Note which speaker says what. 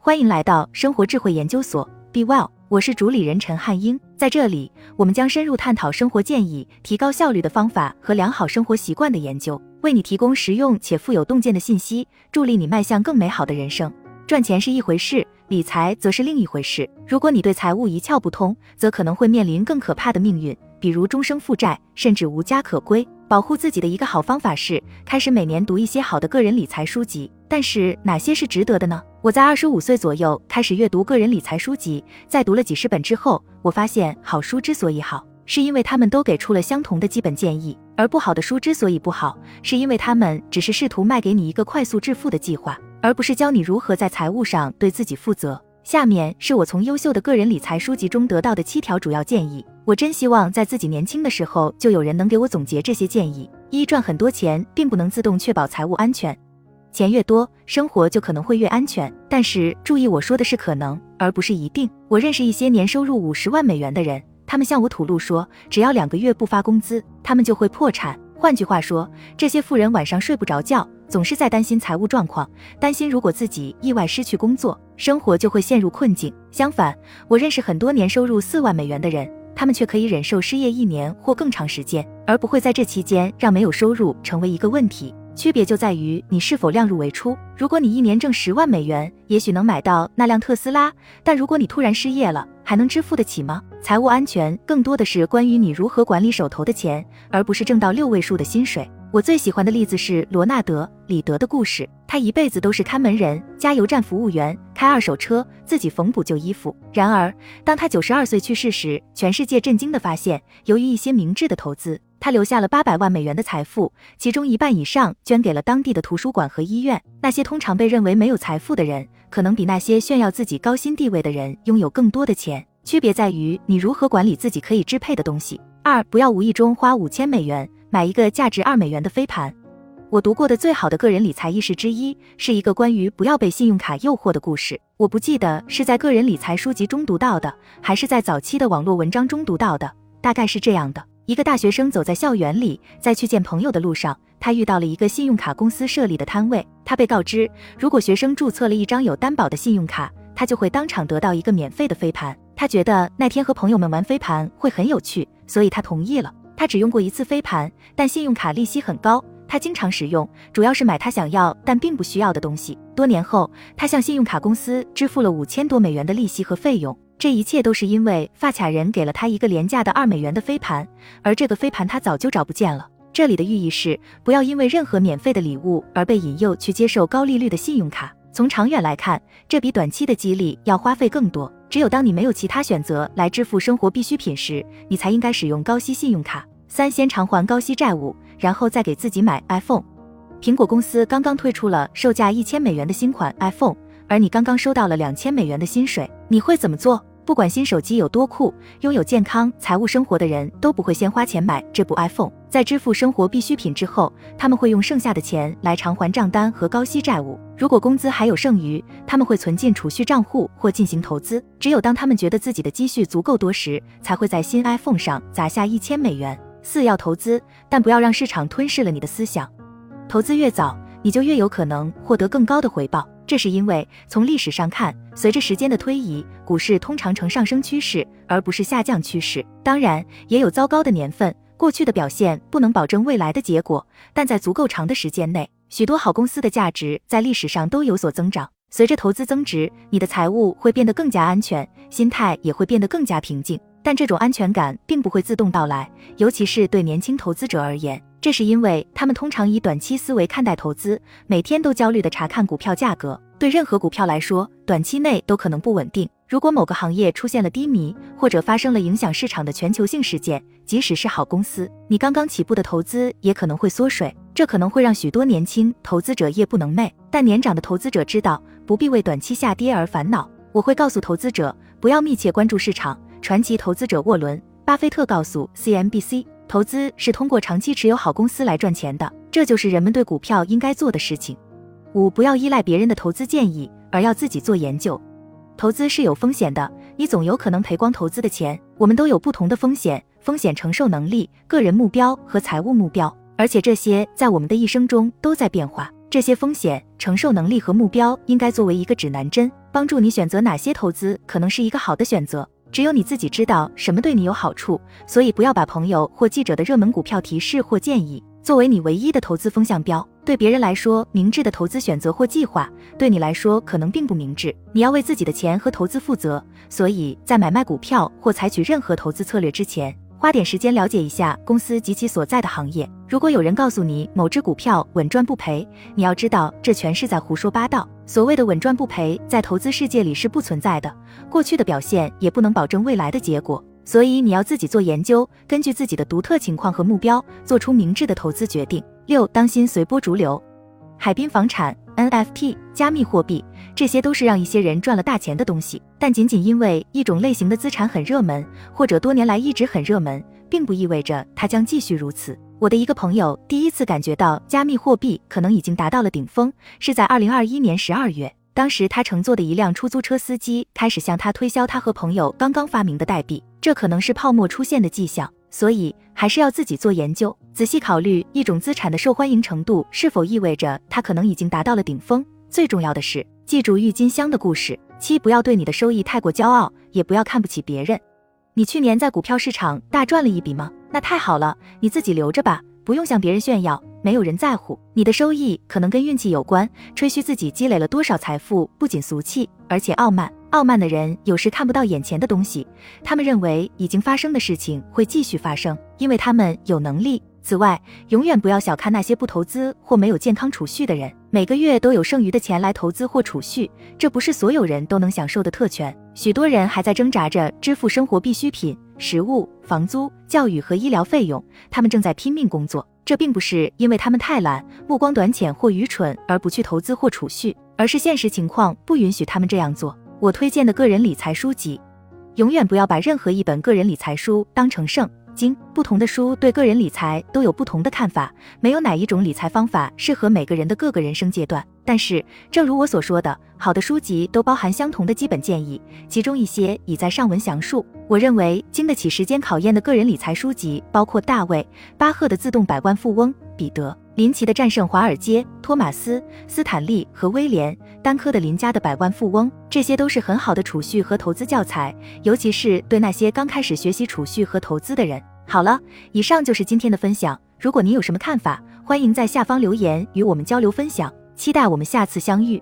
Speaker 1: 欢迎来到生活智慧研究所，Be Well，我是主理人陈汉英。在这里，我们将深入探讨生活建议、提高效率的方法和良好生活习惯的研究，为你提供实用且富有洞见的信息，助力你迈向更美好的人生。赚钱是一回事，理财则是另一回事。如果你对财务一窍不通，则可能会面临更可怕的命运，比如终生负债，甚至无家可归。保护自己的一个好方法是开始每年读一些好的个人理财书籍。但是哪些是值得的呢？我在二十五岁左右开始阅读个人理财书籍，在读了几十本之后，我发现好书之所以好，是因为他们都给出了相同的基本建议；而不好的书之所以不好，是因为他们只是试图卖给你一个快速致富的计划，而不是教你如何在财务上对自己负责。下面是我从优秀的个人理财书籍中得到的七条主要建议。我真希望在自己年轻的时候就有人能给我总结这些建议。一赚很多钱并不能自动确保财务安全，钱越多，生活就可能会越安全。但是注意，我说的是可能，而不是一定。我认识一些年收入五十万美元的人，他们向我吐露说，只要两个月不发工资，他们就会破产。换句话说，这些富人晚上睡不着觉，总是在担心财务状况，担心如果自己意外失去工作，生活就会陷入困境。相反，我认识很多年收入四万美元的人。他们却可以忍受失业一年或更长时间，而不会在这期间让没有收入成为一个问题。区别就在于你是否量入为出。如果你一年挣十万美元，也许能买到那辆特斯拉，但如果你突然失业了，还能支付得起吗？财务安全更多的是关于你如何管理手头的钱，而不是挣到六位数的薪水。我最喜欢的例子是罗纳德·里德的故事。他一辈子都是看门人、加油站服务员，开二手车，自己缝补旧衣服。然而，当他九十二岁去世时，全世界震惊地发现，由于一些明智的投资，他留下了八百万美元的财富，其中一半以上捐给了当地的图书馆和医院。那些通常被认为没有财富的人，可能比那些炫耀自己高薪地位的人拥有更多的钱。区别在于你如何管理自己可以支配的东西。二，不要无意中花五千美元。买一个价值二美元的飞盘。我读过的最好的个人理财意识之一，是一个关于不要被信用卡诱惑的故事。我不记得是在个人理财书籍中读到的，还是在早期的网络文章中读到的。大概是这样的：一个大学生走在校园里，在去见朋友的路上，他遇到了一个信用卡公司设立的摊位。他被告知，如果学生注册了一张有担保的信用卡，他就会当场得到一个免费的飞盘。他觉得那天和朋友们玩飞盘会很有趣，所以他同意了。他只用过一次飞盘，但信用卡利息很高，他经常使用，主要是买他想要但并不需要的东西。多年后，他向信用卡公司支付了五千多美元的利息和费用，这一切都是因为发卡人给了他一个廉价的二美元的飞盘，而这个飞盘他早就找不见了。这里的寓意是，不要因为任何免费的礼物而被引诱去接受高利率的信用卡。从长远来看，这比短期的激励要花费更多。只有当你没有其他选择来支付生活必需品时，你才应该使用高息信用卡。三，先偿还高息债务，然后再给自己买 iPhone。苹果公司刚刚推出了售价一千美元的新款 iPhone，而你刚刚收到了两千美元的薪水，你会怎么做？不管新手机有多酷，拥有健康财务生活的人都不会先花钱买这部 iPhone。在支付生活必需品之后，他们会用剩下的钱来偿还账单和高息债务。如果工资还有剩余，他们会存进储蓄账户或进行投资。只有当他们觉得自己的积蓄足够多时，才会在新 iPhone 上砸下一千美元。四要投资，但不要让市场吞噬了你的思想。投资越早，你就越有可能获得更高的回报。这是因为从历史上看，随着时间的推移，股市通常呈上升趋势，而不是下降趋势。当然，也有糟糕的年份，过去的表现不能保证未来的结果。但在足够长的时间内，许多好公司的价值在历史上都有所增长。随着投资增值，你的财务会变得更加安全，心态也会变得更加平静。但这种安全感并不会自动到来，尤其是对年轻投资者而言。这是因为他们通常以短期思维看待投资，每天都焦虑地查看股票价格。对任何股票来说，短期内都可能不稳定。如果某个行业出现了低迷，或者发生了影响市场的全球性事件，即使是好公司，你刚刚起步的投资也可能会缩水。这可能会让许多年轻投资者夜不能寐。但年长的投资者知道不必为短期下跌而烦恼。我会告诉投资者，不要密切关注市场。传奇投资者沃伦·巴菲特告诉 CNBC。投资是通过长期持有好公司来赚钱的，这就是人们对股票应该做的事情。五，不要依赖别人的投资建议，而要自己做研究。投资是有风险的，你总有可能赔光投资的钱。我们都有不同的风险、风险承受能力、个人目标和财务目标，而且这些在我们的一生中都在变化。这些风险承受能力和目标应该作为一个指南针，帮助你选择哪些投资可能是一个好的选择。只有你自己知道什么对你有好处，所以不要把朋友或记者的热门股票提示或建议作为你唯一的投资风向标。对别人来说明智的投资选择或计划，对你来说可能并不明智。你要为自己的钱和投资负责，所以在买卖股票或采取任何投资策略之前。花点时间了解一下公司及其所在的行业。如果有人告诉你某只股票稳赚不赔，你要知道这全是在胡说八道。所谓的稳赚不赔，在投资世界里是不存在的。过去的表现也不能保证未来的结果，所以你要自己做研究，根据自己的独特情况和目标，做出明智的投资决定。六，当心随波逐流。海滨房产、NFT、加密货币，这些都是让一些人赚了大钱的东西。但仅仅因为一种类型的资产很热门，或者多年来一直很热门，并不意味着它将继续如此。我的一个朋友第一次感觉到加密货币可能已经达到了顶峰，是在二零二一年十二月。当时他乘坐的一辆出租车司机开始向他推销他和朋友刚刚发明的代币，这可能是泡沫出现的迹象。所以还是要自己做研究，仔细考虑一种资产的受欢迎程度是否意味着它可能已经达到了顶峰。最重要的是，记住郁金香的故事。七，不要对你的收益太过骄傲，也不要看不起别人。你去年在股票市场大赚了一笔吗？那太好了，你自己留着吧，不用向别人炫耀，没有人在乎。你的收益可能跟运气有关，吹嘘自己积累了多少财富，不仅俗气，而且傲慢。傲慢的人有时看不到眼前的东西，他们认为已经发生的事情会继续发生，因为他们有能力。此外，永远不要小看那些不投资或没有健康储蓄的人，每个月都有剩余的钱来投资或储蓄，这不是所有人都能享受的特权。许多人还在挣扎着支付生活必需品、食物、房租、教育和医疗费用，他们正在拼命工作。这并不是因为他们太懒、目光短浅或愚蠢而不去投资或储蓄，而是现实情况不允许他们这样做。我推荐的个人理财书籍，永远不要把任何一本个人理财书当成圣经。不同的书对个人理财都有不同的看法，没有哪一种理财方法适合每个人的各个人生阶段。但是，正如我所说的，好的书籍都包含相同的基本建议，其中一些已在上文详述。我认为经得起时间考验的个人理财书籍包括大卫·巴赫的《自动百万富翁》，彼得。林奇的战胜华尔街，托马斯·斯坦利和威廉·丹科的林家的百万富翁，这些都是很好的储蓄和投资教材，尤其是对那些刚开始学习储蓄和投资的人。好了，以上就是今天的分享。如果您有什么看法，欢迎在下方留言与我们交流分享。期待我们下次相遇。